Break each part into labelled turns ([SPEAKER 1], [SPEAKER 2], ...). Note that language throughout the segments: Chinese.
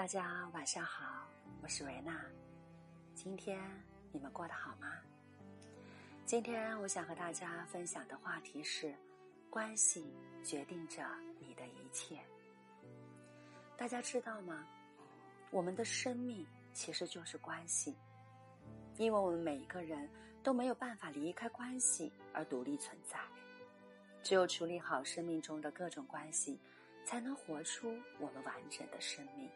[SPEAKER 1] 大家晚上好，我是维娜。今天你们过得好吗？今天我想和大家分享的话题是：关系决定着你的一切。大家知道吗？我们的生命其实就是关系，因为我们每一个人都没有办法离开关系而独立存在。只有处理好生命中的各种关系，才能活出我们完整的生命。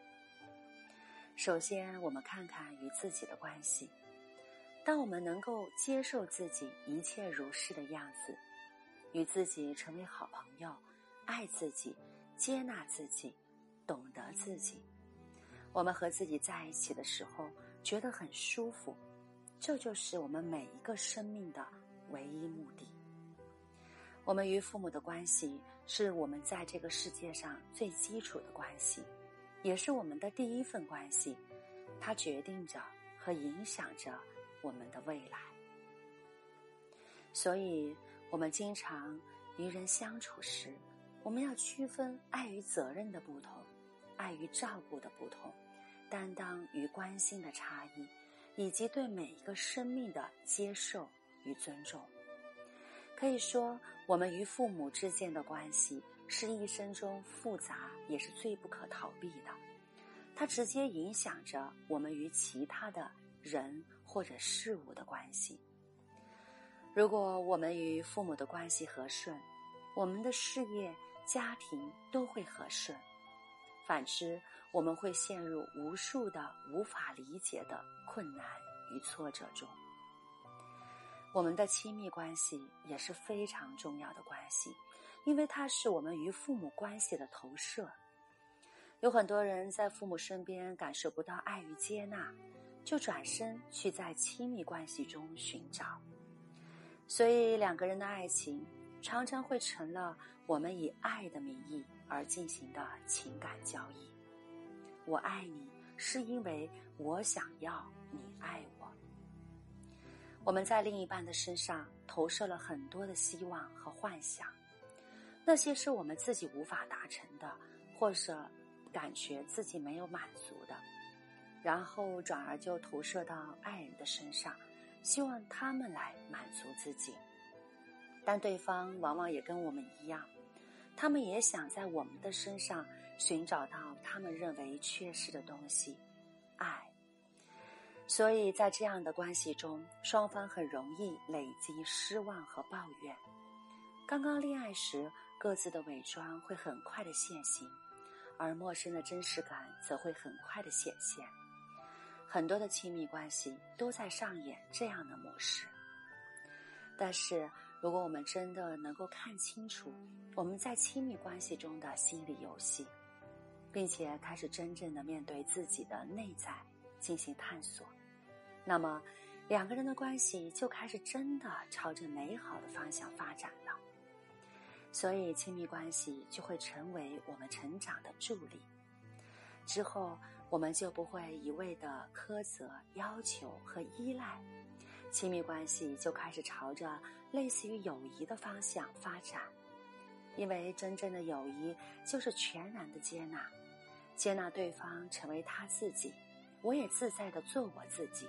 [SPEAKER 1] 首先，我们看看与自己的关系。当我们能够接受自己一切如是的样子，与自己成为好朋友，爱自己，接纳自己，懂得自己，我们和自己在一起的时候觉得很舒服。这就是我们每一个生命的唯一目的。我们与父母的关系是我们在这个世界上最基础的关系。也是我们的第一份关系，它决定着和影响着我们的未来。所以，我们经常与人相处时，我们要区分爱与责任的不同，爱与照顾的不同，担当与关心的差异，以及对每一个生命的接受与尊重。可以说，我们与父母之间的关系。是一生中复杂也是最不可逃避的，它直接影响着我们与其他的人或者事物的关系。如果我们与父母的关系和顺，我们的事业、家庭都会和顺；反之，我们会陷入无数的无法理解的困难与挫折中。我们的亲密关系也是非常重要的关系，因为它是我们与父母关系的投射。有很多人在父母身边感受不到爱与接纳，就转身去在亲密关系中寻找，所以两个人的爱情常常会成了我们以爱的名义而进行的情感交易。我爱你，是因为我想要你爱我。我们在另一半的身上投射了很多的希望和幻想，那些是我们自己无法达成的，或者感觉自己没有满足的，然后转而就投射到爱人的身上，希望他们来满足自己。但对方往往也跟我们一样，他们也想在我们的身上寻找到他们认为缺失的东西，爱。所以在这样的关系中，双方很容易累积失望和抱怨。刚刚恋爱时，各自的伪装会很快的现形，而陌生的真实感则会很快的显现。很多的亲密关系都在上演这样的模式。但是，如果我们真的能够看清楚我们在亲密关系中的心理游戏，并且开始真正的面对自己的内在。进行探索，那么两个人的关系就开始真的朝着美好的方向发展了。所以，亲密关系就会成为我们成长的助力。之后，我们就不会一味的苛责、要求和依赖，亲密关系就开始朝着类似于友谊的方向发展。因为真正的友谊就是全然的接纳，接纳对方成为他自己。我也自在的做我自己，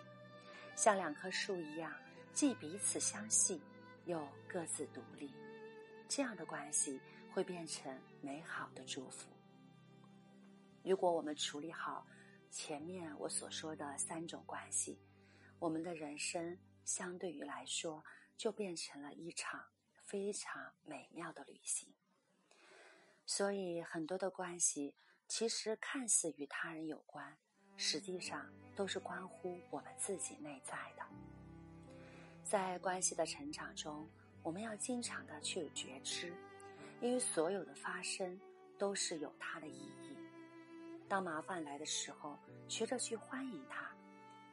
[SPEAKER 1] 像两棵树一样，既彼此相系，又各自独立。这样的关系会变成美好的祝福。如果我们处理好前面我所说的三种关系，我们的人生相对于来说就变成了一场非常美妙的旅行。所以，很多的关系其实看似与他人有关。实际上都是关乎我们自己内在的。在关系的成长中，我们要经常的去觉知，因为所有的发生都是有它的意义。当麻烦来的时候，学着去欢迎它，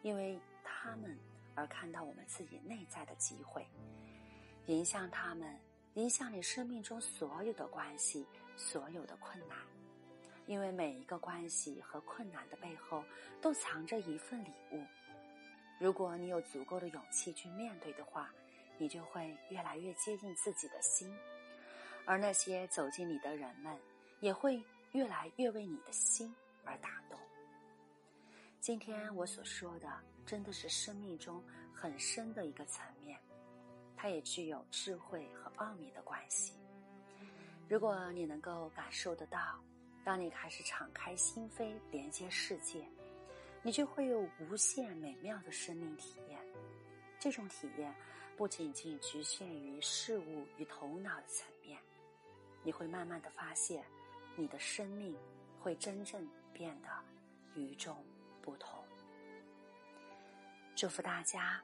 [SPEAKER 1] 因为他们而看到我们自己内在的机会，迎向他们，迎向你生命中所有的关系，所有的困难。因为每一个关系和困难的背后，都藏着一份礼物。如果你有足够的勇气去面对的话，你就会越来越接近自己的心，而那些走进你的人们，也会越来越为你的心而打动。今天我所说的，真的是生命中很深的一个层面，它也具有智慧和奥秘的关系。如果你能够感受得到，当你开始敞开心扉，连接世界，你就会有无限美妙的生命体验。这种体验不仅仅局限于事物与头脑的层面，你会慢慢的发现，你的生命会真正变得与众。不同，祝福大家